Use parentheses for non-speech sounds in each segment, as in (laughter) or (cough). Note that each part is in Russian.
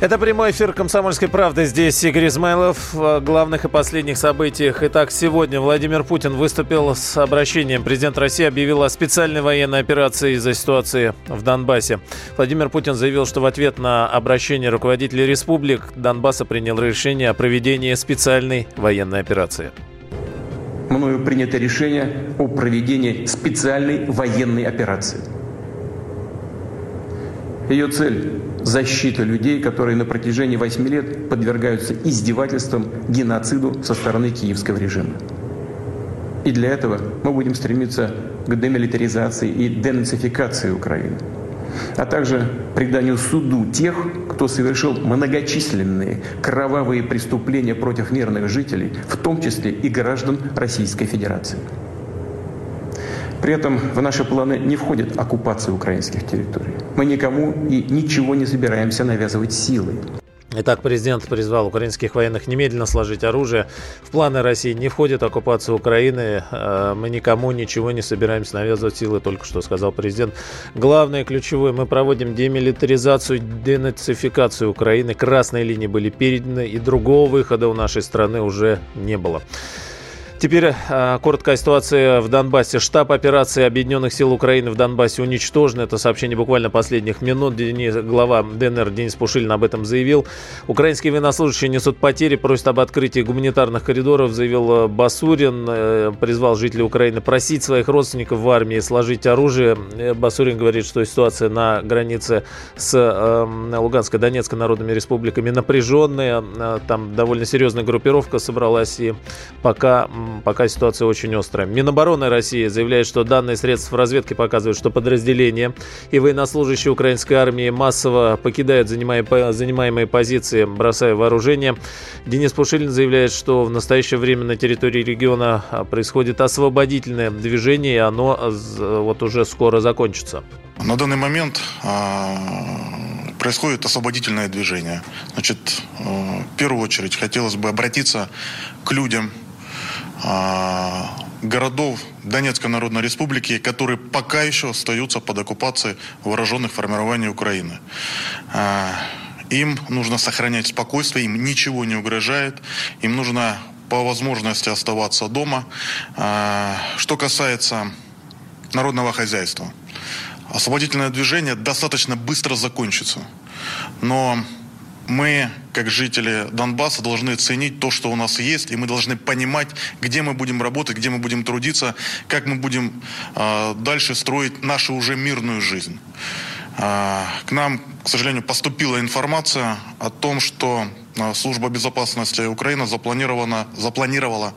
Это прямой эфир «Комсомольской правды». Здесь Игорь Измайлов. О главных и последних событиях. Итак, сегодня Владимир Путин выступил с обращением. Президент России объявил о специальной военной операции из-за ситуации в Донбассе. Владимир Путин заявил, что в ответ на обращение руководителей республик Донбасса принял решение о проведении специальной военной операции. Мною принято решение о проведении специальной военной операции. Ее цель – защита людей, которые на протяжении 8 лет подвергаются издевательствам, геноциду со стороны киевского режима. И для этого мы будем стремиться к демилитаризации и денацификации Украины, а также преданию суду тех, кто совершил многочисленные кровавые преступления против мирных жителей, в том числе и граждан Российской Федерации. При этом в наши планы не входит оккупация украинских территорий. Мы никому и ничего не собираемся навязывать силой. Итак, президент призвал украинских военных немедленно сложить оружие. В планы России не входит оккупация Украины. Э, мы никому ничего не собираемся навязывать силы, только что сказал президент. Главное, ключевое, мы проводим демилитаризацию, денацификацию Украины. Красные линии были переданы, и другого выхода у нашей страны уже не было. Теперь э, короткая ситуация в Донбассе. Штаб операции Объединенных сил Украины в Донбассе уничтожен. Это сообщение буквально последних минут. Денис, глава ДНР Денис Пушилин об этом заявил. Украинские военнослужащие несут потери, просят об открытии гуманитарных коридоров, заявил э, Басурин. Э, призвал жителей Украины просить своих родственников в армии сложить оружие. Басурин говорит, что ситуация на границе с Луганской, Донецкой народными республиками напряженная. Там довольно серьезная группировка собралась и пока пока ситуация очень острая. Минобороны России заявляет, что данные средств разведки показывают, что подразделения и военнослужащие украинской армии массово покидают занимаемые позиции, бросая вооружение. Денис Пушилин заявляет, что в настоящее время на территории региона происходит освободительное движение, и оно вот уже скоро закончится. На данный момент а, происходит освободительное движение. Значит, э, в первую очередь хотелось бы обратиться к людям, а, городов Донецкой Народной Республики, которые пока еще остаются под оккупацией вооруженных формирований Украины. А, им нужно сохранять спокойствие, им ничего не угрожает, им нужно по возможности оставаться дома. А, что касается народного хозяйства, освободительное движение достаточно быстро закончится. Но мы, как жители Донбасса, должны ценить то, что у нас есть, и мы должны понимать, где мы будем работать, где мы будем трудиться, как мы будем э, дальше строить нашу уже мирную жизнь. Э, к нам, к сожалению, поступила информация о том, что э, Служба безопасности Украины запланирована, запланировала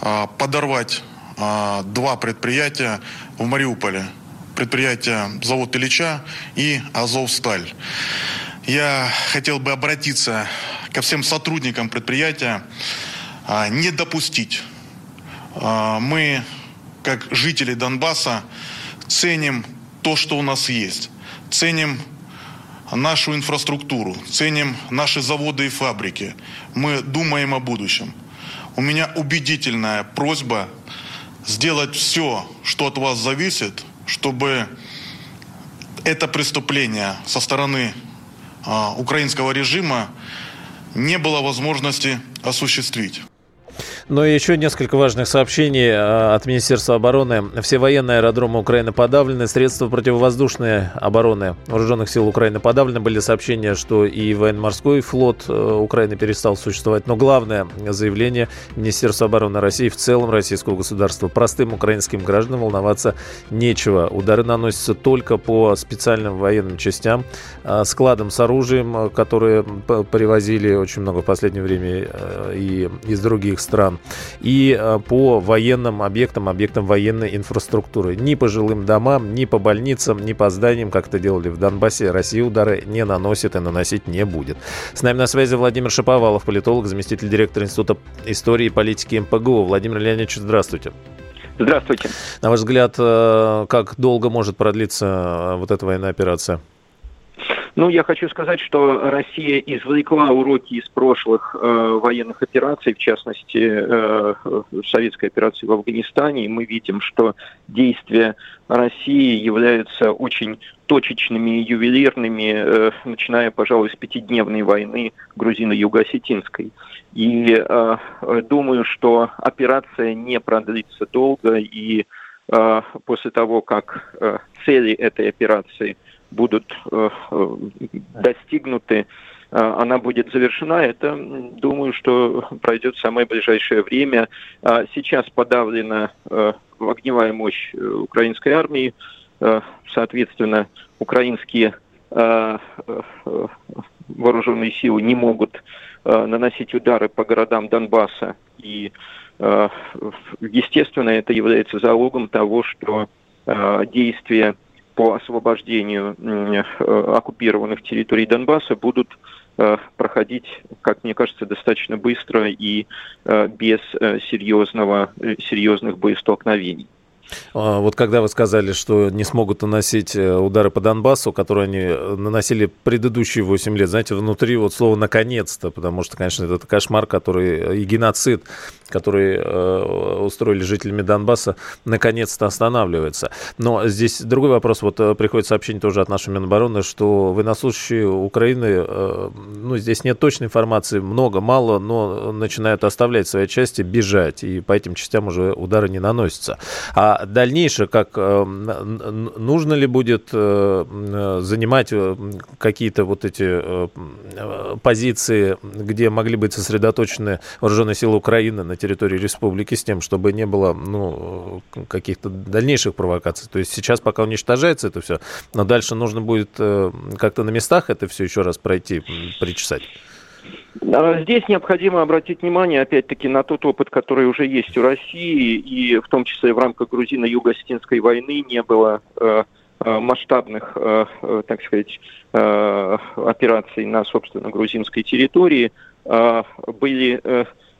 э, подорвать э, два предприятия в Мариуполе. Предприятие завод Ильича и Азовсталь. Я хотел бы обратиться ко всем сотрудникам предприятия, а, не допустить. А, мы, как жители Донбасса, ценим то, что у нас есть. Ценим нашу инфраструктуру, ценим наши заводы и фабрики. Мы думаем о будущем. У меня убедительная просьба сделать все, что от вас зависит, чтобы это преступление со стороны украинского режима не было возможности осуществить. Но еще несколько важных сообщений э, от Министерства обороны. Все военные аэродромы Украины подавлены, средства противовоздушной обороны вооруженных сил Украины подавлены. Были сообщения, что и военно-морской флот э, Украины перестал существовать. Но главное заявление Министерства обороны России в целом российского государства. Простым украинским гражданам волноваться нечего. Удары наносятся только по специальным военным частям, э, складам с оружием, которые привозили очень много в последнее время и из других стран и э, по военным объектам, объектам военной инфраструктуры. Ни по жилым домам, ни по больницам, ни по зданиям, как это делали в Донбассе, Россия удары не наносит и наносить не будет. С нами на связи Владимир Шаповалов, политолог, заместитель директора Института истории и политики МПГУ. Владимир Леонидович, здравствуйте. Здравствуйте. На ваш взгляд, э, как долго может продлиться э, вот эта военная операция? Ну, я хочу сказать, что Россия извлекла уроки из прошлых э, военных операций, в частности, э, советской операции в Афганистане, и мы видим, что действия России являются очень точечными и ювелирными, э, начиная, пожалуй, с пятидневной войны грузино-юго-осетинской. И э, думаю, что операция не продлится долго, и э, после того, как э, цели этой операции будут э, достигнуты, э, она будет завершена. Это, думаю, что пройдет в самое ближайшее время. А сейчас подавлена э, огневая мощь украинской армии. Соответственно, украинские вооруженные силы не могут наносить удары по городам Донбасса. И, естественно, это является залогом того, что действия по освобождению э, оккупированных территорий Донбасса будут э, проходить, как мне кажется, достаточно быстро и э, без серьезного, серьезных боестолкновений. А, вот когда вы сказали, что не смогут наносить э, удары по Донбассу, которые они э, наносили предыдущие 8 лет, знаете, внутри вот слово «наконец-то», потому что, конечно, это кошмар, который э, и геноцид, который э, устроили жителями Донбасса, наконец-то останавливается. Но здесь другой вопрос. Вот приходит сообщение тоже от нашей Минобороны, что военнослужащие Украины, э, ну, здесь нет точной информации, много, мало, но начинают оставлять свои части, бежать, и по этим частям уже удары не наносятся. А дальнейшее, как э, нужно ли будет э, занимать э, какие-то вот эти позиции, где могли быть сосредоточены вооруженные силы Украины на территории республики с тем, чтобы не было ну, каких-то дальнейших провокаций. То есть сейчас пока уничтожается это все, но дальше нужно будет как-то на местах это все еще раз пройти, причесать. А здесь необходимо обратить внимание, опять-таки, на тот опыт, который уже есть у России, и в том числе в рамках грузино-юго-осетинской войны не было э, э масштабных, э, так сказать, операций на, собственно, грузинской территории. Были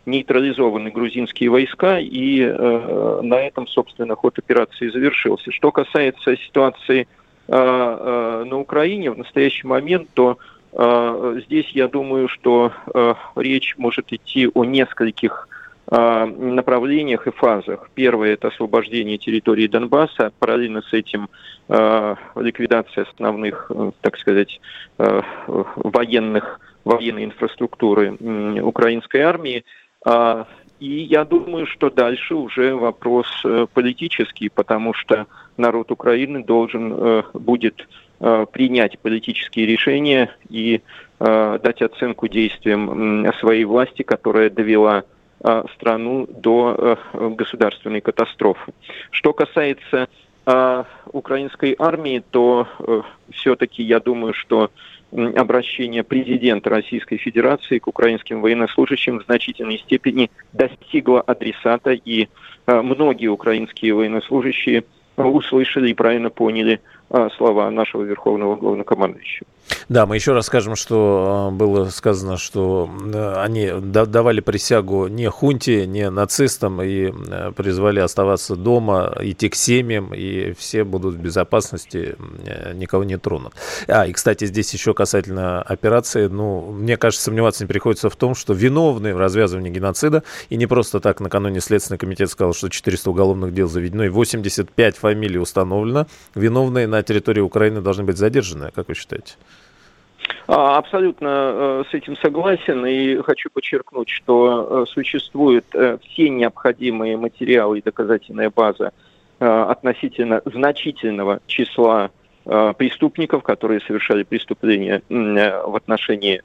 нейтрализованы грузинские войска, и на этом, собственно, ход операции завершился. Что касается ситуации на Украине в настоящий момент, то здесь я думаю, что а, речь может идти о нескольких а, направлениях и фазах. Первое – это освобождение территории Донбасса, параллельно с этим ликвидация основных, так сказать, военных, военной инфраструктуры украинской армии. И я думаю, что дальше уже вопрос э, политический, потому что народ Украины должен э, будет Э, принять политические решения и э, дать оценку действиям своей власти, которая довела э, страну до государственной катастрофы. Что касается украинской армии, то все-таки я думаю, что обращение президента Российской Федерации к украинским военнослужащим в значительной степени достигло адресата, и многие украинские военнослужащие услышали и правильно поняли слова нашего верховного главнокомандующего. Да, мы еще раз скажем, что а, было сказано, что они давали присягу не хунте, не нацистам и э, призвали оставаться дома, идти к семьям, и все будут в безопасности, э, никого не тронут. А, и, кстати, здесь еще касательно операции, ну, мне кажется, сомневаться не приходится в том, что виновные в развязывании геноцида, и не просто так накануне Следственный комитет сказал, что 400 уголовных дел заведено, и 85 фамилий установлено, виновные на территории Украины должны быть задержаны, как вы считаете? А, абсолютно э, с этим согласен и хочу подчеркнуть, что э, существуют э, все необходимые материалы и доказательная база относительно значительного числа преступников, которые совершали преступления в отношении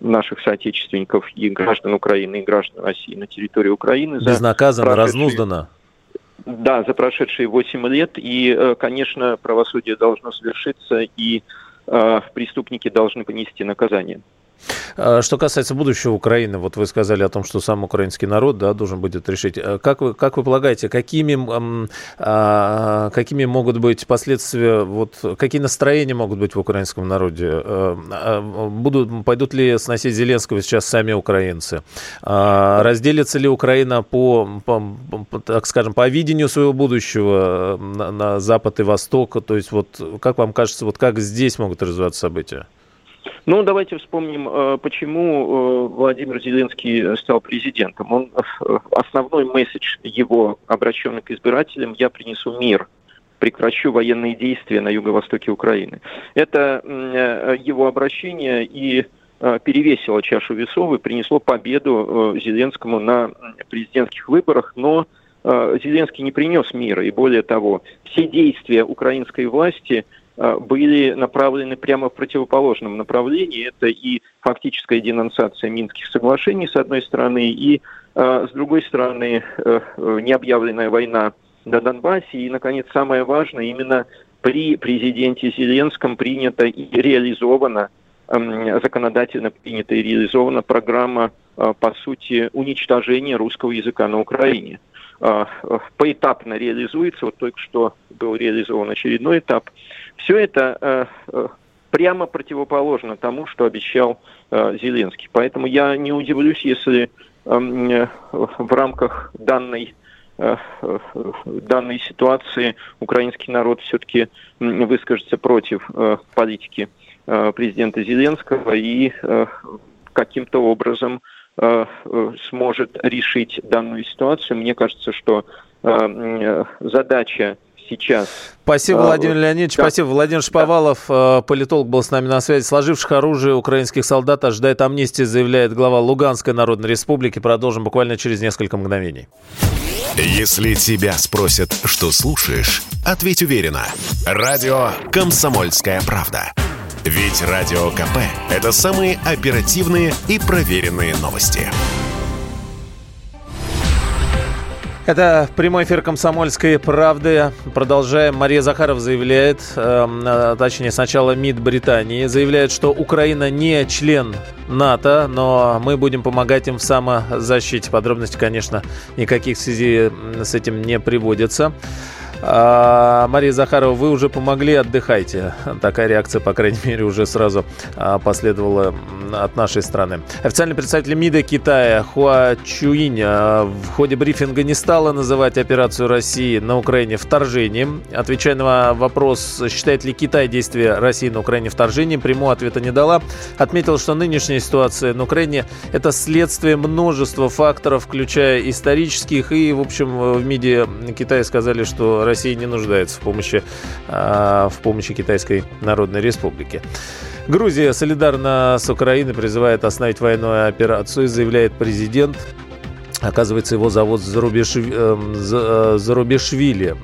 наших соотечественников и граждан Украины, и граждан России на территории Украины. Безнаказанно, разнуздано. Да, за прошедшие 8 лет. И, конечно, правосудие должно совершиться, и преступники должны понести наказание. А, что касается будущего Украины, вот вы сказали о том, что сам украинский народ да, должен будет решить. А как вы, как вы полагаете, какими, а, какими могут быть последствия, вот, какие настроения могут быть в украинском народе? Будут, пойдут ли сносить Зеленского сейчас сами украинцы? Разделится ли Украина по, по, по так скажем, по видению своего будущего на, на Запад и Восток? То есть, вот, как вам кажется, вот как здесь могут развиваться события? Ну, давайте вспомним, э, почему э, Владимир Зеленский стал президентом. Он, э, основной месседж его, обращенный к избирателям, «Я принесу мир, прекращу военные действия на юго-востоке Украины». Это его обращение и перевесило чашу весов и принесло победу Зеленскому на президентских выборах, но Зеленский не принес мира, и более того, все действия украинской власти – были направлены прямо в противоположном направлении. Это и фактическая денонсация Минских соглашений, с одной стороны, и, э, с другой стороны, э, необъявленная война на Донбассе. И, наконец, самое важное, именно при президенте Зеленском принята и реализована эм, законодательно принята и реализована программа, по сути, уничтожения русского языка на Украине. Поэтапно реализуется, вот только что был реализован очередной этап – все это э, э, прямо противоположно тому, что обещал э, Зеленский. Поэтому я не удивлюсь, если эм, в рамках данной данной ситуации украинский народ все-таки выскажется против политики президента Зеленского и каким-то образом сможет решить данную ситуацию. Мне кажется, что задача сейчас. Спасибо, а, Владимир Леонидович. Да. Спасибо. Владимир Шповалов, да. политолог, был с нами на связи. Сложивших оружие украинских солдат ожидает амнистии, заявляет глава Луганской Народной Республики. Продолжим буквально через несколько мгновений. Если тебя спросят, что слушаешь, ответь уверенно. Радио «Комсомольская правда». Ведь Радио КП – это самые оперативные и проверенные новости. Это прямой эфир «Комсомольской правды». Продолжаем. Мария Захаров заявляет, э, точнее сначала МИД Британии, заявляет, что Украина не член НАТО, но мы будем помогать им в самозащите. Подробности, конечно, никаких в связи с этим не приводятся. А, Мария Захарова, вы уже помогли, отдыхайте. Такая реакция, по крайней мере, уже сразу а, последовала от нашей страны. Официальный представитель МИДа Китая Хуа Чуинь а, в ходе брифинга не стала называть операцию России на Украине вторжением. Отвечая на вопрос, считает ли Китай действия России на Украине вторжением, прямого ответа не дала. Отметил, что нынешняя ситуация на Украине – это следствие множества факторов, включая исторических. И, в общем, в МИДе Китая сказали, что Россия не нуждается в помощи, а, в помощи Китайской Народной Республики. Грузия солидарно с Украиной призывает остановить военную операцию, заявляет президент. Оказывается, его зовут Зарубишви, э, Зарубишвили.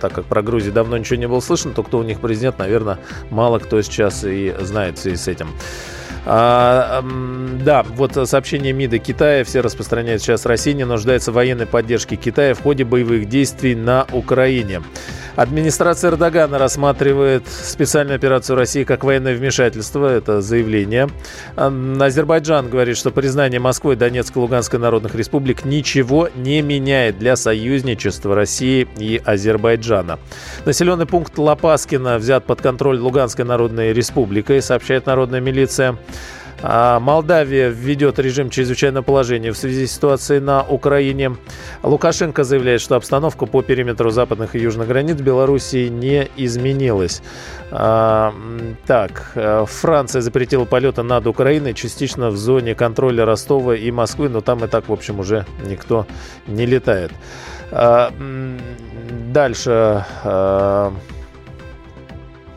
Так как про Грузию давно ничего не было слышно, то кто у них президент, наверное, мало кто сейчас и знает в связи с этим. А, да, вот сообщение МИДа Китая, все распространяют сейчас Россия не нуждается в военной поддержке Китая в ходе боевых действий на Украине. Администрация Эрдогана рассматривает специальную операцию России как военное вмешательство. Это заявление. Азербайджан говорит, что признание Москвы, Донецкой Луганской народных республик ничего не меняет для союзничества России и Азербайджана. Населенный пункт Лопаскина взят под контроль Луганской народной республикой, сообщает народная милиция. А, Молдавия введет режим чрезвычайного положения в связи с ситуацией на Украине. Лукашенко заявляет, что обстановка по периметру западных и южных границ Белоруссии не изменилась. А, так, э, Франция запретила полеты над Украиной частично в зоне контроля Ростова и Москвы, но там и так, в общем, уже никто не летает. А, дальше.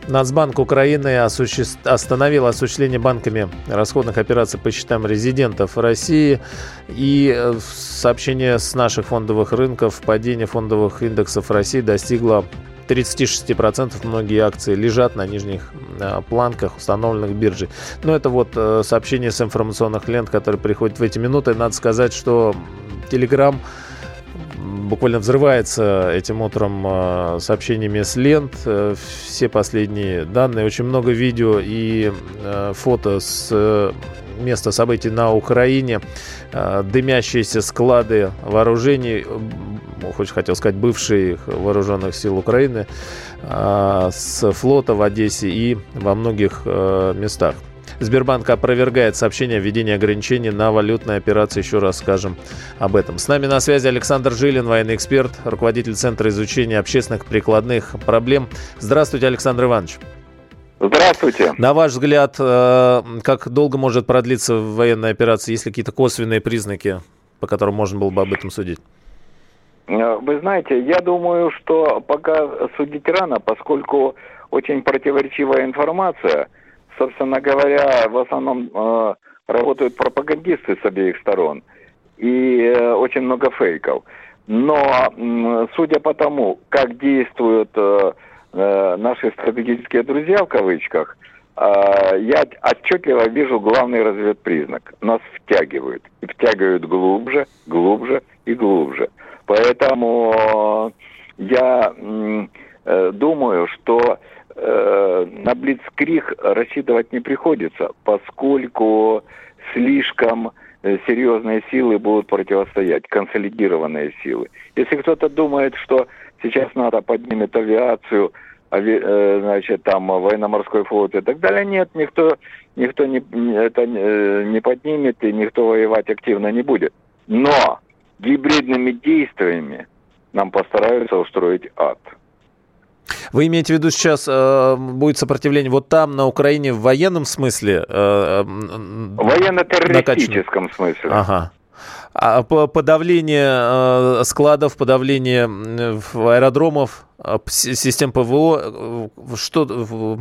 Нацбанк Украины остановил осуществление банками расходных операций по счетам резидентов России. И э, сообщение с наших фондовых рынков, падение фондовых индексов России достигло 36%. Многие акции лежат на нижних э, планках, установленных биржей. Но это вот э, сообщение с информационных лент, которые приходят в эти минуты. Надо сказать, что Telegram буквально взрывается этим утром сообщениями с лент. Все последние данные, очень много видео и фото с места событий на Украине. Дымящиеся склады вооружений, хоть хотел сказать, бывших вооруженных сил Украины, с флота в Одессе и во многих местах. Сбербанк опровергает сообщение о введении ограничений на валютные операции. Еще раз скажем об этом. С нами на связи Александр Жилин, военный эксперт, руководитель Центра изучения общественных прикладных проблем. Здравствуйте, Александр Иванович. Здравствуйте. На ваш взгляд, э, как долго может продлиться военная операция? Есть ли какие-то косвенные признаки, по которым можно было бы об этом судить? Э, вы знаете, я думаю, что пока судить рано, поскольку очень противоречивая информация – собственно говоря, в основном э, работают пропагандисты с обеих сторон. И э, очень много фейков. Но судя по тому, как действуют э, наши стратегические друзья, в кавычках, я отчетливо вижу главный разведпризнак. Нас втягивают. И втягивают глубже, глубже и глубже. Поэтому я думаю, что Э, на Блицкриг рассчитывать не приходится, поскольку слишком э, серьезные силы будут противостоять, консолидированные силы. Если кто-то думает, что сейчас надо поднимет авиацию, ави, э, значит, там военно-морской флот и так далее, нет, никто, никто не, это не поднимет и никто воевать активно не будет. Но гибридными действиями нам постараются устроить ад. Вы имеете в виду сейчас э, будет сопротивление вот там, на Украине, в военном смысле? Э, Военно-террористическом смысле. Ага. А подавление э, складов, подавление аэродромов, а, систем ПВО, э, что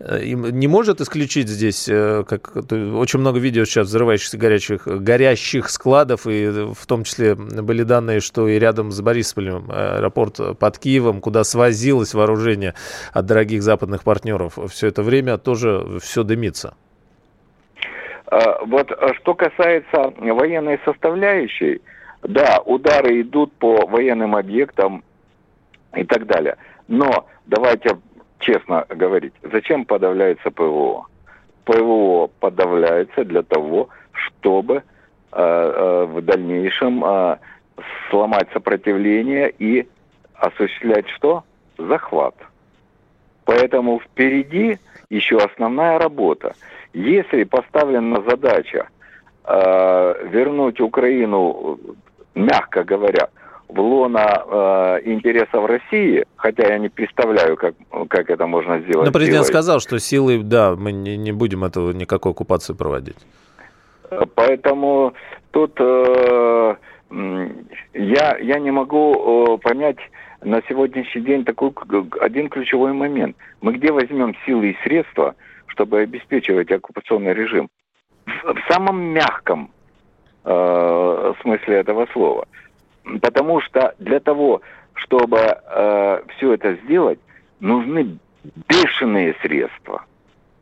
э, не может исключить здесь, как очень много видео сейчас взрывающихся горячих, горящих складов, и в том числе были данные, что и рядом с Борисполем аэропорт под Киевом, куда свозилось вооружение от дорогих западных партнеров, все это время тоже все дымится. А, вот а, что касается военной составляющей, да, удары идут по военным объектам и так далее. Но давайте честно говорить, зачем подавляется ПВО? ПВО подавляется для того, чтобы э, э, в дальнейшем э, сломать сопротивление и осуществлять что? Захват. Поэтому впереди еще основная работа. Если поставлена задача э, вернуть Украину, мягко говоря, в лона э, интересов России, хотя я не представляю, как, как это можно сделать. Но президент силой. сказал, что силой, да, мы не, не будем этого никакой оккупации проводить. Поэтому тут э, я, я не могу э, понять на сегодняшний день такой один ключевой момент. Мы где возьмем силы и средства – чтобы обеспечивать оккупационный режим в, самом мягком э, смысле этого слова. Потому что для того, чтобы э, все это сделать, нужны бешеные средства.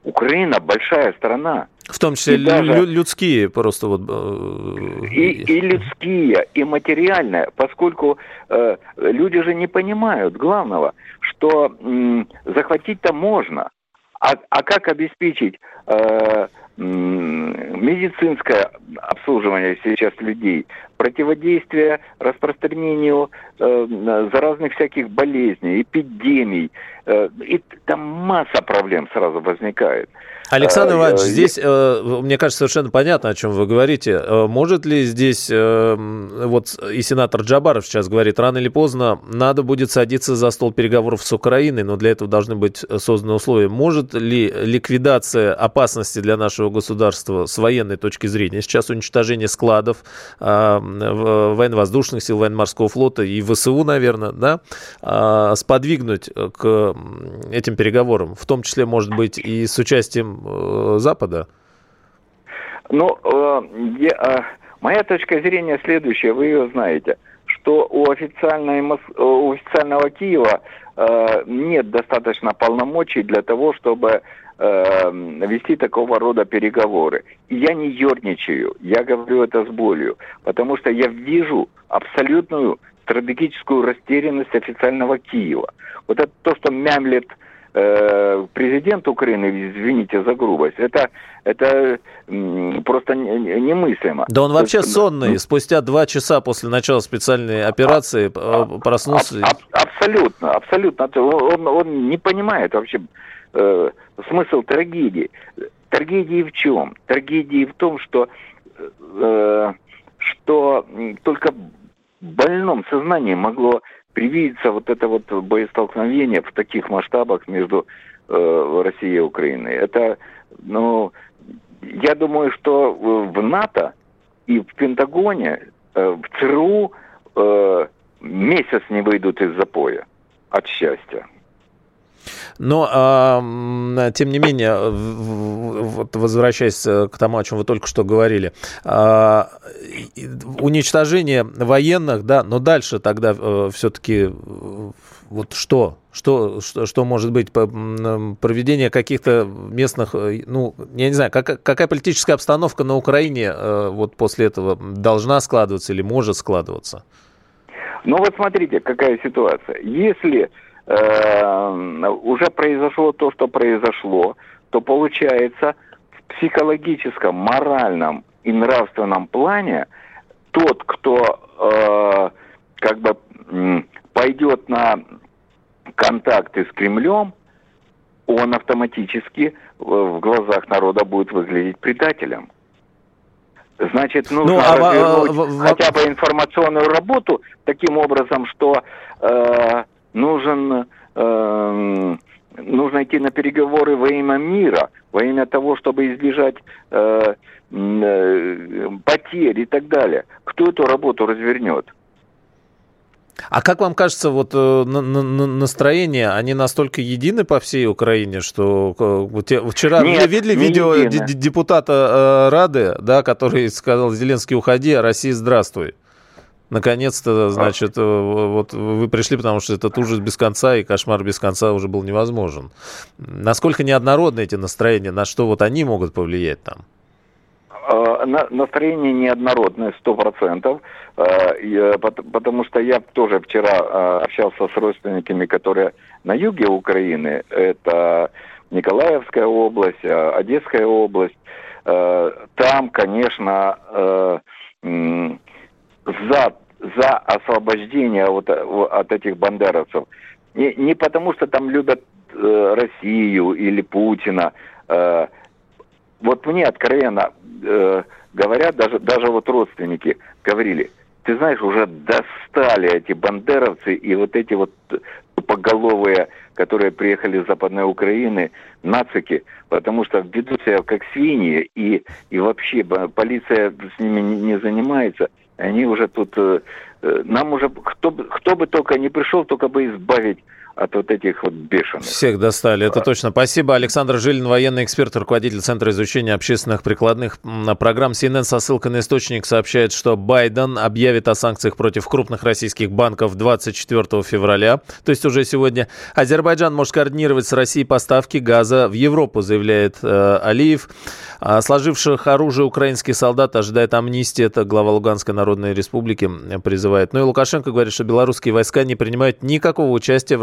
Украина большая страна. В том числе и даже, людские просто вот. Э, и, и людские, и материальные, поскольку э, люди же не понимают главного, что э, захватить-то можно, а, а как обеспечить э, медицинское обслуживание сейчас людей, противодействие распространению э, заразных всяких болезней, эпидемий, э, и там масса проблем сразу возникает. Александр а, Иванович, здесь, э, мне кажется, совершенно понятно, о чем вы говорите. Э, может ли здесь, э, вот и сенатор Джабаров сейчас говорит, рано или поздно надо будет садиться за стол переговоров с Украиной, но для этого должны быть созданы условия. Может ли ликвидация опасности для нашего государства с военной точки зрения, сейчас уничтожение складов военно-воздушных сил, военно-морского флота и ВСУ, наверное, да, сподвигнуть к этим переговорам, в том числе, может быть, и с участием э, Запада? Ну, э, я, э, моя точка зрения следующая, вы ее знаете, что у, официальной, у официального Киева нет достаточно полномочий для того, чтобы вести такого рода переговоры. И я не ерничаю, я говорю это с болью, потому что я вижу абсолютную стратегическую растерянность официального Киева. Вот это то, что мямлет э, президент Украины, извините за грубость, это, это просто немыслимо. Да он вообще сонный. Спустя два часа после начала специальной операции а, проснулся. Аб, аб, абсолютно, абсолютно. Он, он не понимает вообще э, смысл трагедии. Трагедии в чем? Трагедии в том, что, э, что только в больном сознании могло привидеться вот это вот боестолкновение в таких масштабах между э, Россией и Украиной. Это, ну, я думаю, что в НАТО и в Пентагоне, э, в ЦРУ э, месяц не выйдут из запоя от счастья. Но, тем не менее, вот возвращаясь э, к тому, о чем вы только что говорили, а, уничтожение военных, да, но дальше тогда э, все-таки вот что? Что, что, что может быть? Проведение каких-то местных, э, ну, я не знаю, как, какая политическая обстановка на Украине вот после этого должна складываться или может складываться? Ну вот смотрите, какая ситуация. Если э, уже произошло то, что произошло, то получается в психологическом, моральном и нравственном плане тот, кто э, как бы э, пойдет на контакты с Кремлем, он автоматически в глазах народа будет выглядеть предателем. Значит, нужно ну, а, развернуть а, хотя бы информационную работу таким образом, что э, нужен, э, нужно идти на переговоры во имя мира, во имя того, чтобы избежать э, э, потерь и так далее. Кто эту работу развернет? А как вам кажется, вот э, настроения, они настолько едины по всей Украине, что э, вчера Нет, вы видели видео едины. депутата Рады, да, который сказал, Зеленский, уходи, а Россия, здравствуй. Наконец-то, значит, вот вы пришли, потому что этот ужас без конца и кошмар без конца уже был невозможен. Насколько неоднородны эти настроения, на что вот они могут повлиять там? Настроение неоднородное, сто процентов, потому что я тоже вчера общался с родственниками, которые на юге Украины, это Николаевская область, Одесская область, там, конечно, за, за освобождение вот, от этих бандеровцев. Не, не потому, что там любят э, Россию или Путина. Э, вот мне откровенно э, говорят, даже, даже вот родственники говорили, ты знаешь, уже достали эти бандеровцы и вот эти вот тупоголовые, которые приехали из Западной Украины, нацики, потому что ведут себя как свиньи, и, и вообще полиция с ними не занимается. Они уже тут... Э, э, нам уже кто, кто бы только не пришел, только бы избавить от вот этих вот бешеных. Всех достали, это точно. Спасибо. Александр Жилин, военный эксперт, руководитель Центра изучения общественных прикладных программ. CNN со ссылкой на источник сообщает, что Байден объявит о санкциях против крупных российских банков 24 февраля, то есть уже сегодня. Азербайджан может координировать с Россией поставки газа в Европу, заявляет э, Алиев. А сложивших оружие украинских солдат ожидает амнистия. Это глава Луганской Народной Республики призывает. Ну и Лукашенко говорит, что белорусские войска не принимают никакого участия в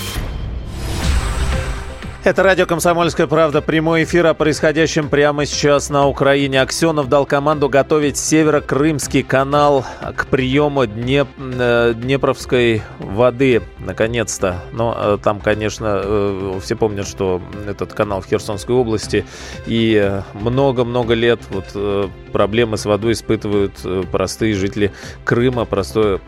Это радио «Комсомольская правда». Прямой эфир о происходящем прямо сейчас на Украине. Аксенов дал команду готовить Северо-Крымский канал к приему Днеп... Э, Днепровской воды. Наконец-то. Но э, там, конечно, э, все помнят, что этот канал в Херсонской области. И много-много лет вот проблемы с водой испытывают простые жители Крыма, простое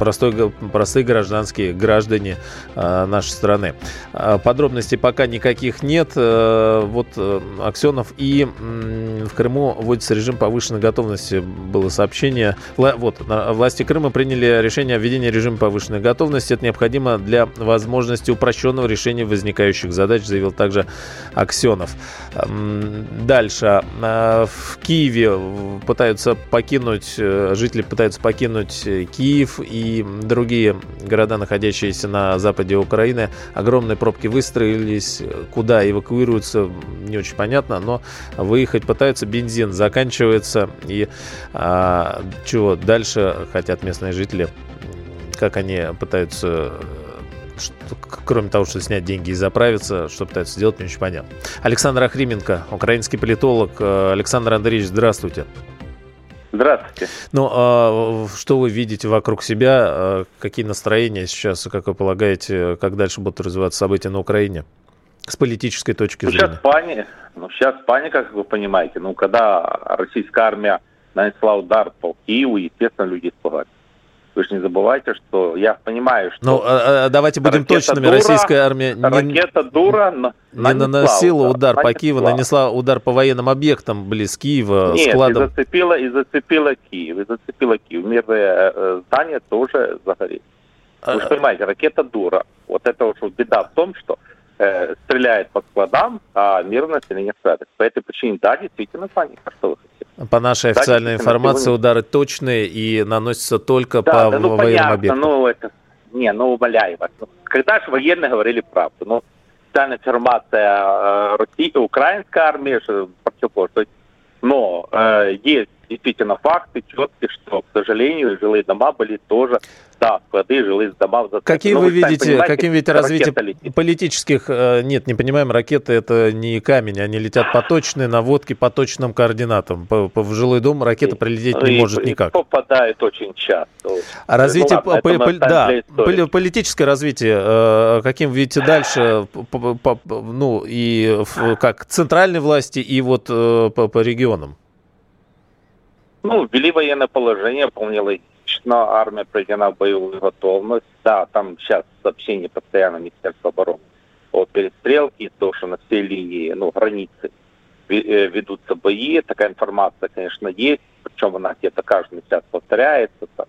простой, простые гражданские граждане э, нашей страны. Э, подробностей пока никаких нет. Э, вот э, Аксенов и в Крыму вводится режим повышенной готовности. Было сообщение. Вот, власти Крыма приняли решение о введении режима повышенной готовности. Это необходимо для возможности упрощенного решения возникающих задач, заявил также Аксенов. Дальше. Э, в Киеве пытаются покинуть, э, жители пытаются покинуть Киев и и другие города, находящиеся на западе Украины. Огромные пробки выстроились. Куда эвакуируются, не очень понятно, но выехать пытаются. Бензин заканчивается. И а, чего дальше хотят местные жители? Как они пытаются кроме того, что снять деньги и заправиться, что пытаются сделать, не очень понятно. Александр Ахрименко, украинский политолог. Александр Андреевич, здравствуйте. Здравствуйте. Ну, а что вы видите вокруг себя? А какие настроения сейчас, как вы полагаете, как дальше будут развиваться события на Украине? С политической точки ну, зрения. Сейчас паника, ну, сейчас паника, как вы понимаете. Ну, когда российская армия нанесла удар по Киеву, естественно, люди испугались. Вы же не забывайте, что я понимаю, что... Ну, а, а давайте будем точными. Дура, Российская армия не, ракета дура не нанесла удар, удар по Киеву, нанесла удар по военным объектам близ Киева, Нет, складам. и зацепила, и зацепила Киев, и зацепила Киев. Мирные э, здания тоже загорелись. Вы же понимаете, ракета дура. Вот это уж беда в том, что э, стреляет по складам, а мирное население страдает. По этой причине, да, действительно, паника. Что вы хотите? По нашей да, официальной информации, удары точные и наносятся только да, по да, ну, военным понятно, объектам. Ну, это... Не, ну, умоляю вас. Ну, когда же военные говорили правду? Ну, официальная информация э, России, украинской армии, что противоположно. Но э, есть действительно факты четкие, что, к сожалению, жилые дома были тоже да, склады, жилые дома. Какие ну, вы, вы видите, каким видите развитие политических, э, нет, не понимаем, ракеты это не камень, они летят по точной наводке, по точным координатам. По, по, в жилой дом ракета прилететь не и, может и никак. попадает очень часто. А развитие, ну, ладно, по, по, да, политическое развитие, э, каким видите дальше, по, по, ну и как центральной власти и вот э, по, по регионам? Ну, ввели военное положение, вполне логично. Армия проведена в боевую готовность. Да, там сейчас сообщение постоянно Министерства обороны о перестрелке, то, что на всей линии, ну, границы э, ведутся бои. Такая информация, конечно, есть. Причем она где-то каждый час повторяется, там,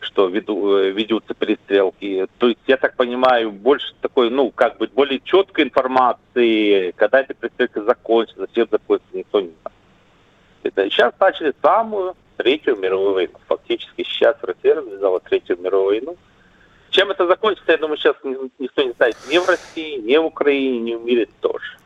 что веду, э, ведутся перестрелки. То есть, я так понимаю, больше такой, ну, как бы более четкой информации, когда эта перестрелка закончится, зачем закончится, никто не знает. Это сейчас начали самую Третью мировую войну. Фактически сейчас Россия развязала Третью мировую войну. Чем это закончится, я думаю, сейчас никто не знает ни в России, ни в Украине, ни в мире тоже.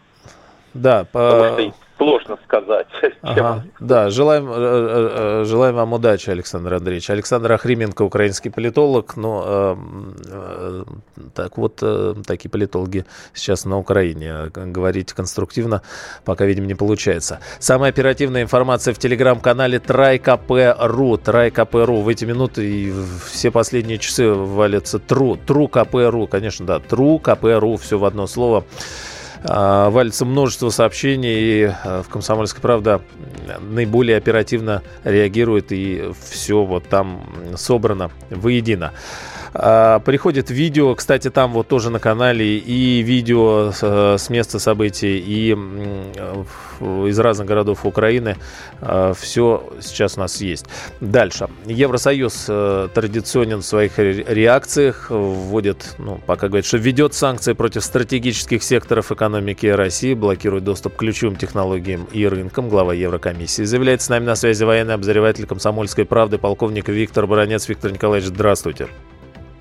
Да, по... Потому что сложно сказать. (laughs) Ага, да, желаем, э, э, э, желаем вам удачи, Александр Андреевич. Александр Охрименко, украинский политолог. Но э, так вот, э, такие политологи сейчас на Украине. Говорить конструктивно пока, видимо, не получается. Самая оперативная информация в телеграм-канале ТрайКП.ру. ТрайКП.ру. В эти минуты и все последние часы валятся Тру. Тру КП.ру. Конечно, да, Тру КП.ру. Все в одно слово. А, валится множество сообщений, и а, в «Комсомольской правда» наиболее оперативно реагирует, и все вот там собрано воедино. А, приходит видео, кстати, там вот тоже на канале и видео с места событий, и из разных городов Украины. А, Все сейчас у нас есть. Дальше. Евросоюз э, традиционен в своих реакциях, вводит, ну, пока говорит, что ведет санкции против стратегических секторов экономики России, блокирует доступ к ключевым технологиям и рынкам. Глава Еврокомиссии заявляет с нами на связи военный обозреватель комсомольской правды полковник Виктор Баранец. Виктор Николаевич, здравствуйте.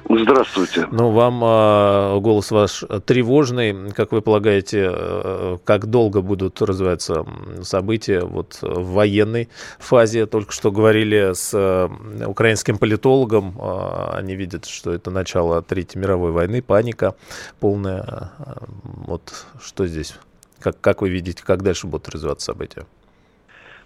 Здравствуйте. Ну, вам э, голос ваш тревожный. Как вы полагаете, э, как долго будут развиваться события вот в военной фазе? Только что говорили с э, украинским политологом. Э, они видят, что это начало Третьей мировой войны, паника полная. Э, вот что здесь? Как, как вы видите, как дальше будут развиваться события?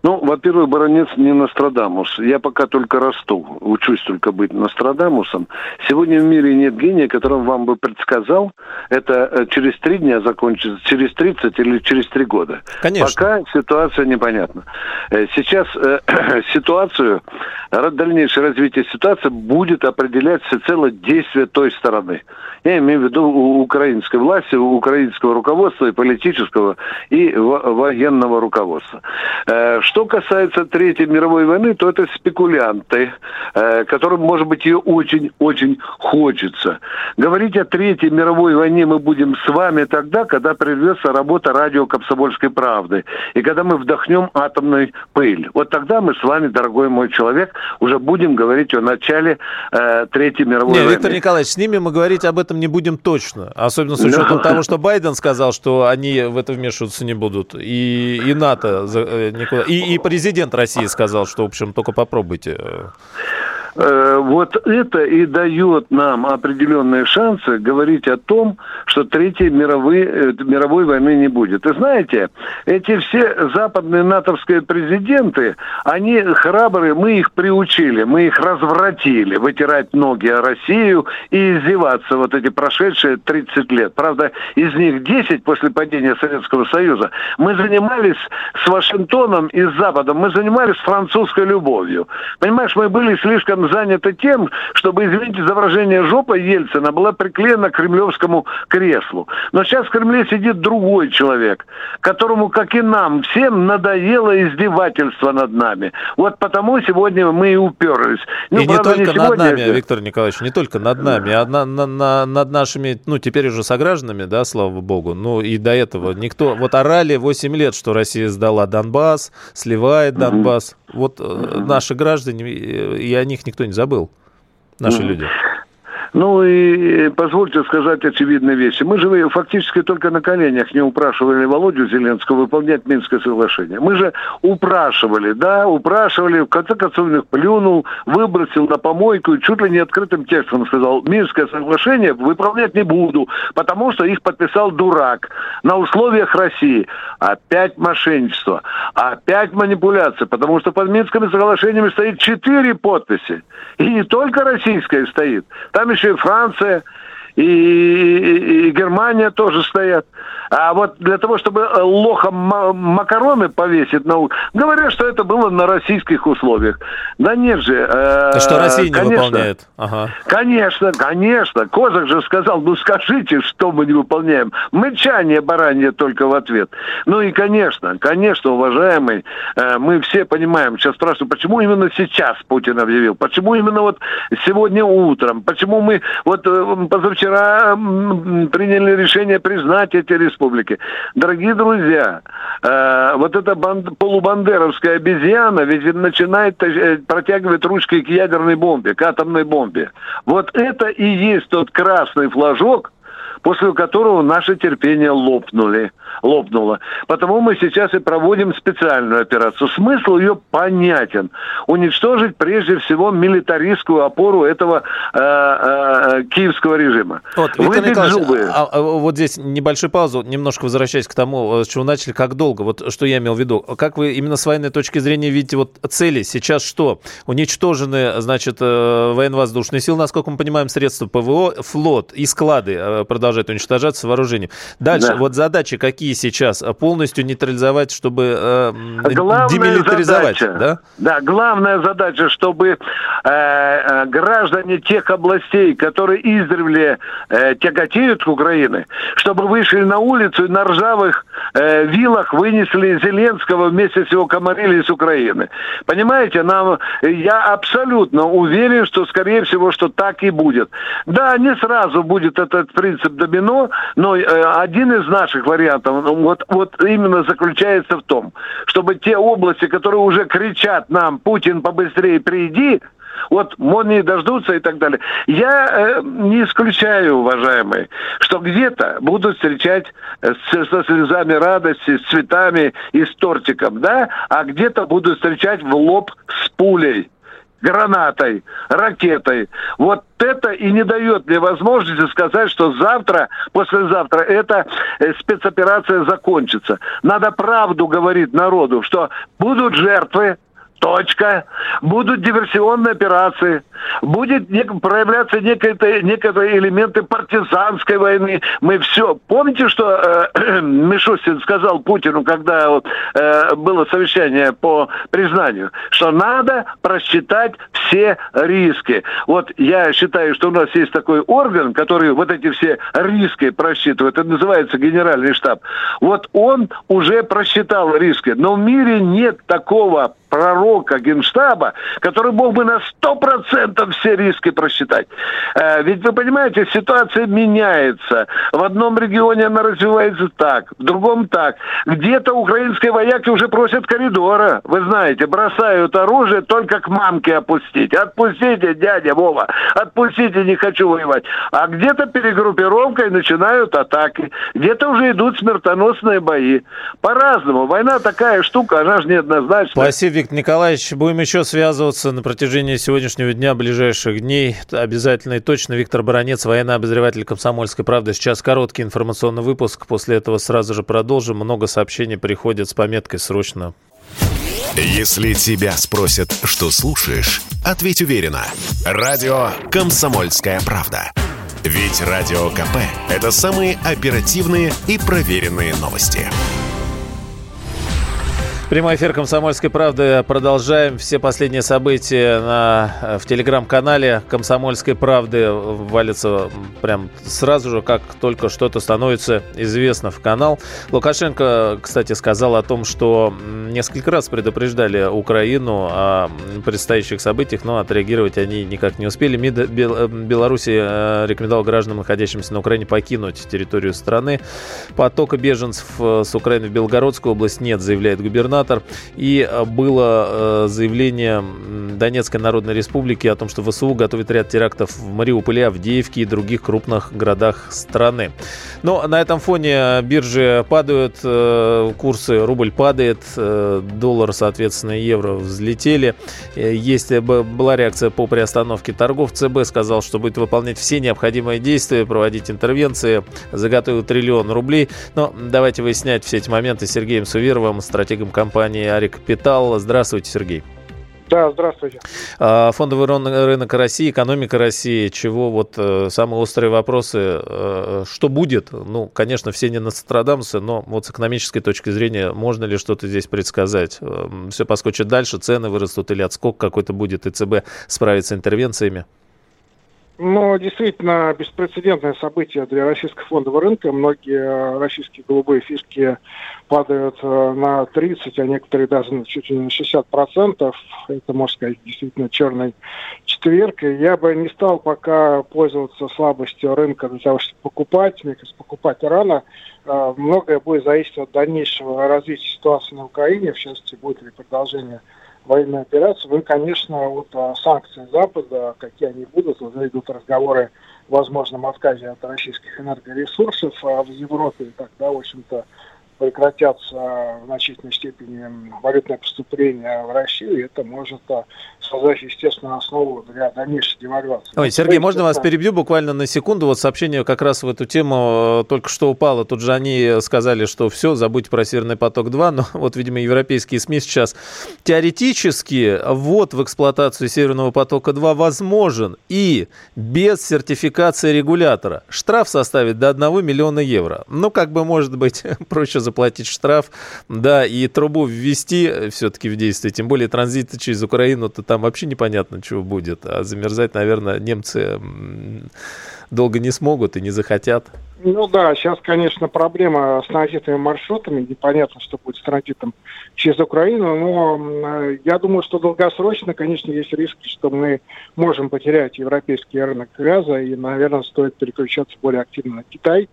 Ну, во-первых, баронец не Нострадамус. Я пока только расту, учусь только быть Нострадамусом. Сегодня в мире нет гения, который вам бы предсказал, это э, через три дня закончится, через 30 или через три года. Конечно. Пока ситуация непонятна. Э, сейчас э, (clears throat) ситуацию, дальнейшее развитие ситуации будет определять всецело действие той стороны. Я имею в виду у украинской власти, у украинского руководства и политического, и военного руководства Что касается Третьей мировой войны, то это спекулянты, э, которым, может быть, ее очень-очень хочется. Говорить о Третьей мировой войне мы будем с вами тогда, когда прервется работа радио «Комсомольской правды», и когда мы вдохнем атомную пыль. Вот тогда мы с вами, дорогой мой человек, уже будем говорить о начале э, Третьей мировой не, войны. Виктор Николаевич, с ними мы говорить об этом не будем точно. Особенно с учетом Но... того, что Байден сказал, что они в это вмешиваться не будут. И, и НАТО э, никуда. И, и президент России сказал, что, в общем, только попробуйте. Э, вот это и дает нам определенные шансы говорить о том, что Третьей мировой, э, мировой войны не будет. И знаете, эти все западные натовские президенты, они храбрые, мы их приучили, мы их развратили, вытирать ноги о Россию и издеваться вот эти прошедшие 30 лет. Правда, из них 10 после падения Советского Союза мы занимались с Вашингтоном и с Западом, мы занимались французской любовью. Понимаешь, мы были слишком слишком занято тем, чтобы, извините за выражение, жопа Ельцина была приклеена к кремлевскому креслу. Но сейчас в Кремле сидит другой человек, которому, как и нам, всем надоело издевательство над нами. Вот потому сегодня мы и уперлись. Ну, и правда, не только не над нами, Виктор Николаевич, не только над нами, а на, на, на, над нашими, ну, теперь уже согражданами, да, слава богу, ну, и до этого никто... Вот орали 8 лет, что Россия сдала Донбасс, сливает Донбасс. Вот э, наши граждане, и о них никто не забыл, наши люди. Ну и позвольте сказать очевидные вещи. Мы же фактически только на коленях не упрашивали Володю Зеленского выполнять Минское соглашение. Мы же упрашивали, да, упрашивали, в конце концов их плюнул, выбросил на помойку и чуть ли не открытым текстом сказал, Минское соглашение выполнять не буду, потому что их подписал дурак на условиях России. Опять мошенничество, опять манипуляция, потому что под Минскими соглашениями стоит четыре подписи. И не только российская стоит, там еще и Франция, и, и, и Германия тоже стоят. А вот для того, чтобы э, лохом макароны повесить на говорят, что это было на российских условиях. Да нет же. Э, что Россия не конечно, выполняет. Ага. Конечно, конечно. Козак же сказал, ну скажите, что мы не выполняем. Мычание баранье только в ответ. Ну и, конечно, конечно, уважаемый, э, мы все понимаем, сейчас спрашиваю, почему именно сейчас Путин объявил? Почему именно вот сегодня утром? Почему мы вот э, позавчера приняли решение признать эти республики? Республики. Дорогие друзья, э, вот эта банд, полубандеровская обезьяна ведь начинает э, протягивать ручки к ядерной бомбе, к атомной бомбе. Вот это и есть тот красный флажок, после которого наше терпение лопнули лопнула. Потому мы сейчас и проводим специальную операцию. Смысл ее понятен. Уничтожить прежде всего милитаристскую опору этого э, э, киевского режима. Вот, Виктор зубы. А, а, вот здесь небольшую паузу, немножко возвращаясь к тому, с чего начали, как долго, вот что я имел в виду. Как вы именно с военной точки зрения видите вот цели? Сейчас что? Уничтожены, значит, э, военно-воздушные силы, насколько мы понимаем, средства ПВО, флот и склады э, продолжают уничтожаться вооружением. Дальше, да. вот задачи какие России сейчас а полностью нейтрализовать, чтобы э, демилитаризовать, задача, да? Да, главная задача, чтобы э, э, граждане тех областей, которые издревле э, тяготеют к Украине, чтобы вышли на улицу и на ржавых э, вилах вынесли Зеленского вместе с его комарили из Украины. Понимаете, нам, я абсолютно уверен, что, скорее всего, что так и будет. Да, не сразу будет этот принцип домино, но э, один из наших вариантов, ну, вот, вот именно заключается в том, чтобы те области, которые уже кричат нам, Путин, побыстрее приди, вот молнии дождутся и так далее. Я э, не исключаю, уважаемые, что где-то будут встречать э, с, со слезами радости, с цветами и с тортиком, да, а где-то будут встречать в лоб с пулей гранатой, ракетой. Вот это и не дает мне возможности сказать, что завтра, послезавтра эта э, спецоперация закончится. Надо правду говорить народу, что будут жертвы, Точка. Будут диверсионные операции. Будет нек- проявляться некие, некие элементы партизанской войны. Мы все... Помните, что э, (clears throat) Мишустин сказал Путину, когда э, было совещание по признанию, что надо просчитать все риски. Вот я считаю, что у нас есть такой орган, который вот эти все риски просчитывает. Это называется генеральный штаб. Вот он уже просчитал риски. Но в мире нет такого пророка Генштаба, который мог бы на 100% все риски просчитать. Э, ведь вы понимаете, ситуация меняется. В одном регионе она развивается так, в другом так. Где-то украинские вояки уже просят коридора. Вы знаете, бросают оружие только к мамке опустить. Отпустите, дядя Вова, отпустите, не хочу воевать. А где-то перегруппировкой начинают атаки. Где-то уже идут смертоносные бои. По-разному. Война такая штука, она же неоднозначная. Спасибо, Виктор Николаевич. Будем еще связываться на протяжении сегодняшнего дня, ближайших дней. Обязательно и точно. Виктор Баранец, военный обозреватель «Комсомольской правды». Сейчас короткий информационный выпуск. После этого сразу же продолжим. Много сообщений приходит с пометкой «Срочно». Если тебя спросят, что слушаешь, ответь уверенно. Радио «Комсомольская правда». Ведь Радио КП – это самые оперативные и проверенные новости. Прямой эфир «Комсомольской правды». Продолжаем все последние события на, в телеграм-канале «Комсомольской правды». Валится прям сразу же, как только что-то становится известно в канал. Лукашенко, кстати, сказал о том, что несколько раз предупреждали Украину о предстоящих событиях, но отреагировать они никак не успели. МИД Беларуси э, рекомендовал гражданам, находящимся на Украине, покинуть территорию страны. Потока беженцев э, с Украины в Белгородскую область нет, заявляет губернатор губернатор. И э, было э, заявление Донецкой Народной Республики о том, что ВСУ готовит ряд терактов в Мариуполе, Авдеевке и других крупных городах страны. Но на этом фоне биржи падают, э, курсы рубль падает, доллар, соответственно, евро взлетели. Есть, была реакция по приостановке торгов. ЦБ сказал, что будет выполнять все необходимые действия, проводить интервенции, заготовил триллион рублей. Но давайте выяснять все эти моменты с Сергеем Суверовым, стратегом компании компании Арик Питал. Здравствуйте, Сергей. Да, здравствуйте. А, фондовый рынок России, экономика России, чего вот э, самые острые вопросы, э, что будет? Ну, конечно, все не Нострадамусы, но вот с экономической точки зрения можно ли что-то здесь предсказать? Эм, все поскочит дальше, цены вырастут или отскок какой-то будет, и ЦБ справится интервенциями? Ну, действительно, беспрецедентное событие для российского фондового рынка. Многие российские голубые фишки падают э, на 30, а некоторые даже чуть ли не на 60 процентов. Это, можно сказать, действительно черный четверг. И я бы не стал пока пользоваться слабостью рынка для того, чтобы покупать. Мне кажется, покупать рано. Э, многое будет зависеть от дальнейшего развития ситуации на Украине, в частности, будет ли продолжение военной операции, вы, конечно, вот а, санкции Запада, какие они будут, уже идут разговоры о возможном отказе от российских энергоресурсов а в Европе, тогда, в общем-то, прекратятся в значительной степени валютные поступления в Россию, и это может а, создать естественную основу для дальнейшей девальвации. Ой, Сергей, есть, можно это... вас перебью буквально на секунду? Вот сообщение как раз в эту тему э, только что упало. Тут же они сказали, что все, забудьте про Северный поток-2, но (laughs) вот, видимо, европейские СМИ сейчас теоретически ввод в эксплуатацию Северного потока-2 возможен и без сертификации регулятора. Штраф составит до 1 миллиона евро. Ну, как бы, может быть, (laughs) проще за заплатить штраф, да, и трубу ввести все-таки в действие, тем более транзит через Украину, то там вообще непонятно, чего будет, а замерзать, наверное, немцы долго не смогут и не захотят. Ну да, сейчас, конечно, проблема с транзитными маршрутами. Непонятно, что будет с транзитом через Украину. Но я думаю, что долгосрочно, конечно, есть риски, что мы можем потерять европейский рынок газа. И, наверное, стоит переключаться более активно на Китай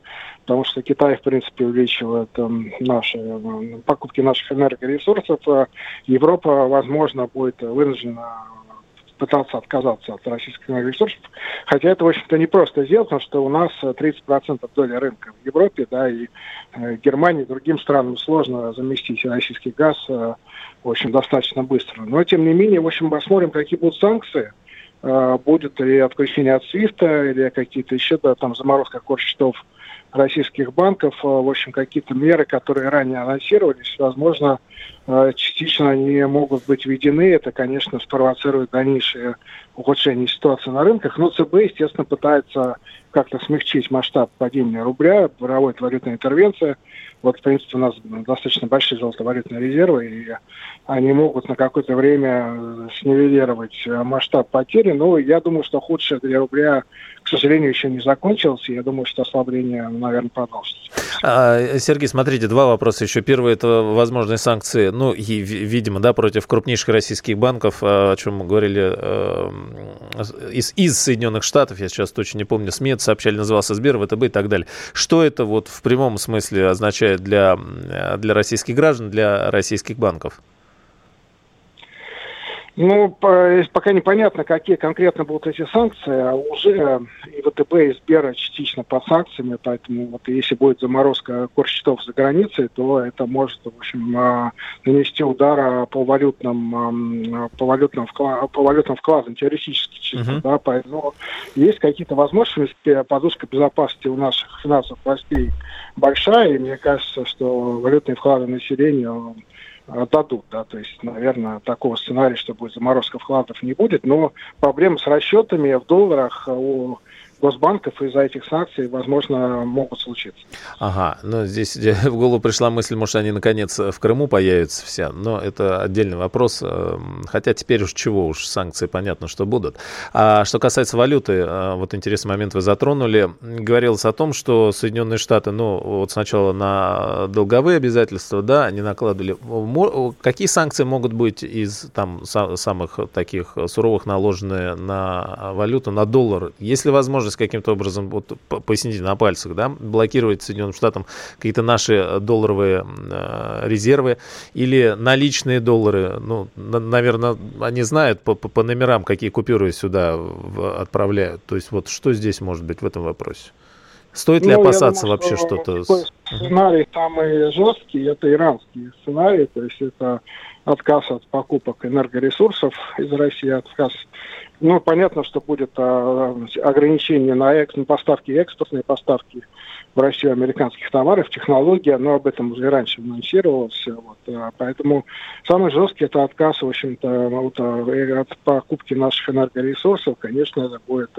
потому что Китай, в принципе, увеличивает э, наши э, покупки наших энергоресурсов. А Европа, возможно, будет вынуждена пытаться отказаться от российских энергоресурсов. Хотя это, в общем-то, не просто сделать, потому что у нас 30% доли рынка в Европе, да, и э, Германии, и другим странам сложно заместить российский газ, э, в общем, достаточно быстро. Но, тем не менее, в общем, посмотрим, какие будут санкции. Э, будет ли отключение от свифта или какие-то еще, да, там, заморозка курс счетов российских банков. В общем, какие-то меры, которые ранее анонсировались, возможно, частично они могут быть введены. Это, конечно, спровоцирует дальнейшее ухудшение ситуации на рынках. Но ЦБ, естественно, пытается как-то смягчить масштаб падения рубля, проводит валютная интервенция. Вот, в принципе, у нас достаточно большие золотовалютные резервы, и они могут на какое-то время снивелировать масштаб потери. Но я думаю, что худшее для рубля, к сожалению, еще не закончилось. Я думаю, что ослабление, наверное, продолжится. А, Сергей, смотрите, два вопроса еще. Первый – это возможные санкции, ну, и, видимо, да, против крупнейших российских банков, о чем мы говорили, э, из, из Соединенных Штатов, я сейчас точно не помню, СМИ это сообщали, назывался Сбер, ВТБ и так далее. Что это вот в прямом смысле означает для, для российских граждан, для российских банков? Ну, пока непонятно, какие конкретно будут эти санкции. А уже и ВТБ, и Сбера частично под санкциями, поэтому вот если будет заморозка курс счетов за границей, то это может, в общем, а, нанести удар по валютным, по валютным, вклад, по валютным вкладам, теоретически чисто, uh-huh. да, поэтому есть какие-то возможности, подушка безопасности у наших финансовых властей большая, и мне кажется, что валютные вклады населения дадут, да, то есть, наверное, такого сценария, что будет заморозка вкладов не будет, но проблемы с расчетами в долларах у госбанков из-за этих санкций, возможно, могут случиться. Ага, ну здесь (laughs) в голову пришла мысль, может, они наконец в Крыму появятся все, но это отдельный вопрос. Эм, хотя теперь уж чего уж, санкции понятно, что будут. А что касается валюты, э, вот интересный момент вы затронули. Говорилось о том, что Соединенные Штаты, ну, вот сначала на долговые обязательства, да, они накладывали. Какие санкции могут быть из там самых таких суровых наложенные на валюту, на доллар? Если возможно возможность каким-то образом, вот поясните на пальцах, да, блокировать Соединенным Штатам какие-то наши долларовые э, резервы или наличные доллары, ну, на, наверное, они знают по, по, по номерам, какие купюры сюда в, отправляют. То есть вот что здесь может быть в этом вопросе? Стоит ли ну, опасаться думаю, вообще что то Сценарий самый жесткий, это иранский сценарий, то есть это отказ от покупок энергоресурсов из России, отказ ну, понятно, что будет а, ограничение на, экс, на поставки, экспортные поставки в Россию американских товаров, технология, но об этом уже раньше анонсировалось. Вот, а, поэтому самый жесткий это отказ, в общем-то, от, а, от покупки наших энергоресурсов. Конечно, это будет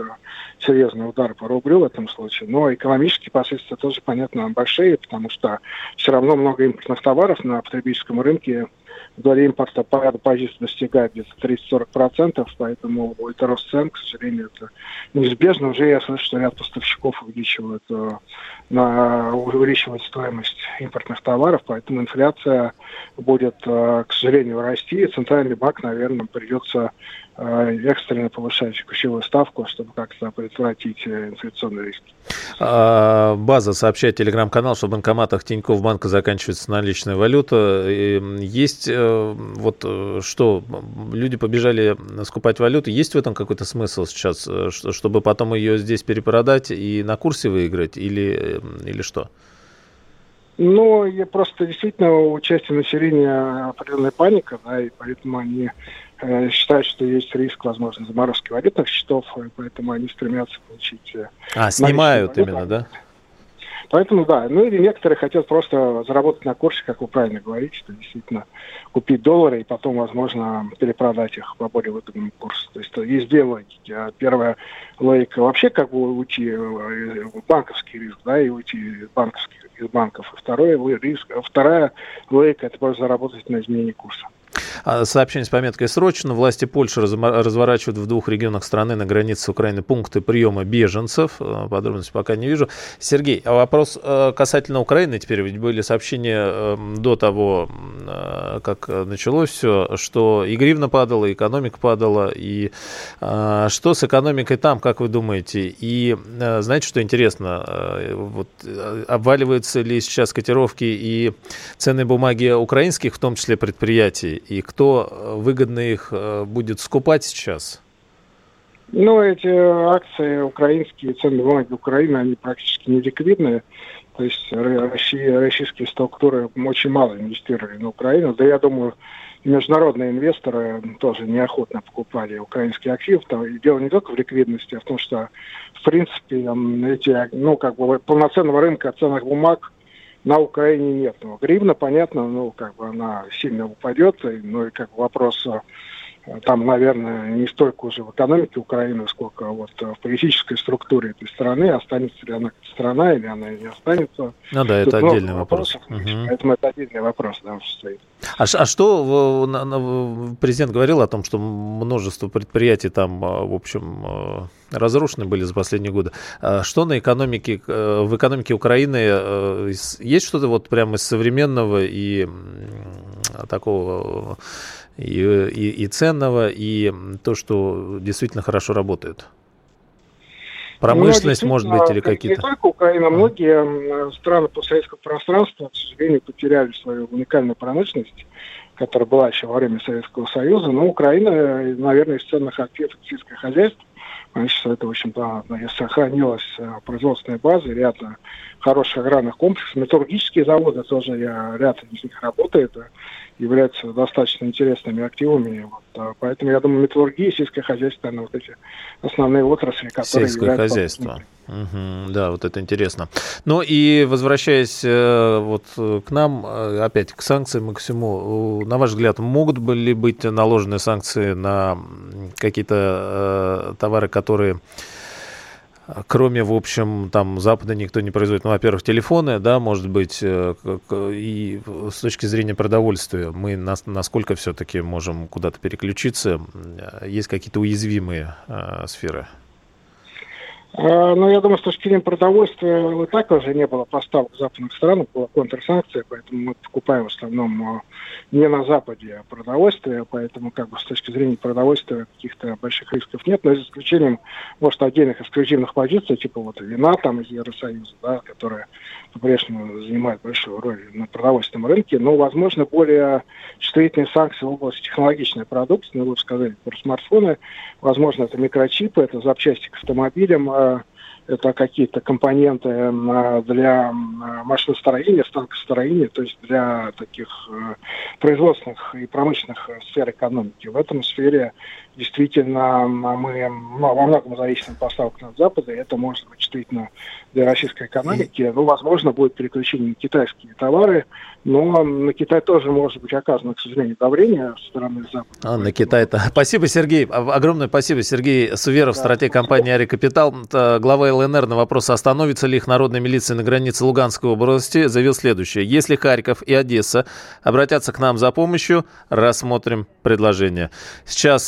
серьезный удар по рублю в этом случае. Но экономические последствия тоже, понятно, большие, потому что все равно много импортных товаров на потребительском рынке доля импорта по ряду позиций достигает где-то 30-40%, поэтому это рост цен, к сожалению, это неизбежно. Уже я слышу, что ряд поставщиков увеличивают, э, на, увеличивают стоимость импортных товаров, поэтому инфляция будет, э, к сожалению, расти. Центральный банк, наверное, придется экстренно повышать ключевую ставку, чтобы как-то предотвратить э, инфляционные риски. А, база сообщает телеграм-канал, что в банкоматах Тинькофф банка заканчивается наличная валюта. Есть э, вот что, люди побежали скупать валюту. Есть в этом какой-то смысл сейчас, чтобы потом ее здесь перепродать и на курсе выиграть или, или что? Ну, я просто действительно у части населения определенная паника, да, и поэтому они Э, считают, что есть риск, возможно, заморозки валютных счетов, поэтому они стремятся получить... Э, а, снимают именно, да? Поэтому да, ну или некоторые хотят просто заработать на курсе, как вы правильно говорите, что действительно купить доллары и потом, возможно, перепродать их по более выгодному курсу. То есть есть две логики. А первая логика вообще как бы уйти в банковский риск, да, и уйти из банковских из банков. И второй риск, вторая логика это просто заработать на изменении курса. А, сообщение с пометкой «Срочно». Власти Польши разворачивают в двух регионах страны на границе с Украиной пункты приема беженцев. А, подробностей пока не вижу. Сергей, а вопрос э, касательно Украины теперь. Ведь были сообщения эм, до того, э, как началось все, что и гривна падала, и экономика падала. И э, что с экономикой там, как вы думаете? И знаете, что интересно? Вот, обваливаются ли сейчас котировки и ценные бумаги украинских, в том числе предприятий? И кто э, выгодно их э, будет скупать сейчас? Ну, эти акции украинские, ценные бумаги Украины, они практически не ликвидные. То есть Россия, российские структуры очень мало инвестировали на Украину. Да я думаю, и международные инвесторы тоже неохотно покупали украинские активы. И дело не только в ликвидности, а в том, что, в принципе, эти, ну, как бы полноценного рынка ценных бумаг на Украине нет. Ну, гривна, понятно, ну, как бы она сильно упадет, ну, и как бы вопрос там, наверное, не столько уже в экономике Украины, сколько вот в политической структуре этой страны, останется ли она страна или она не останется. Ну да, Тут это отдельный вопрос. Угу. Поэтому это отдельный вопрос, да, стоит. А, а что президент говорил о том, что множество предприятий там, а, в общем, а, разрушены были за последние годы. А что на экономике, э, в экономике Украины э, есть что-то вот прямо из современного и такого и, и, и ценного, и то, что действительно хорошо работает? Промышленность, ну, может быть, или какие-то? Не только Украина, многие страны постсоветского пространства, к сожалению, потеряли свою уникальную промышленность, которая была еще во время Советского Союза. Но Украина, наверное, из ценных активов сельское хозяйство. Конечно, это, в общем-то, сохранилась э, производственная база, ряд хороших аграрных комплексов. Металлургические заводы тоже, я, ряд из них работает являются достаточно интересными активами. Вот, а, поэтому, я думаю, металлургия, сельское хозяйство, наверное, вот эти основные отрасли, которые Сельское хозяйство. Угу, да, вот это интересно. Ну и возвращаясь э, вот к нам, э, опять к санкциям и к всему, на ваш взгляд, могут ли быть наложены санкции на какие-то э, товары, которые кроме, в общем, там Запада никто не производит, ну, во-первых, телефоны, да, может быть, э, и с точки зрения продовольствия мы насколько все-таки можем куда-то переключиться, есть какие-то уязвимые э, сферы? А, ну, я думаю, с точки зрения продовольствия и так уже не было поставок в западных странах, была контрсанкция, поэтому мы покупаем в основном а, не на Западе а продовольствие, поэтому как бы с точки зрения продовольствия каких-то больших рисков нет, но за исключением, может, отдельных эксклюзивных позиций, типа вот вина там из Евросоюза, да, которая по-прежнему занимает большую роль на продовольственном рынке, но, возможно, более чувствительные санкции в области технологичной продукции, ну, вы сказали про смартфоны, возможно, это микрочипы, это запчасти к автомобилям, а, это какие-то компоненты а, для машиностроения, станкостроения, то есть для таких э, производственных и промышленных сфер экономики. В этом сфере действительно мы ну, во многом зависим от поставок на Запада, и это может быть действительно для российской экономики. Ну, возможно, будет переключение на китайские товары, но на Китай тоже может быть оказано, к сожалению, давление со стороны Запада. А, на Китай-то. (laughs) Спасибо, Сергей. Огромное спасибо. Сергей Суверов, да, стратег компании «Ари Капитал». Глава ЛНР на вопрос, остановится ли их народная милиция на границе Луганской области, заявил следующее. Если Харьков и Одесса обратятся к нам за помощью, рассмотрим предложение. Сейчас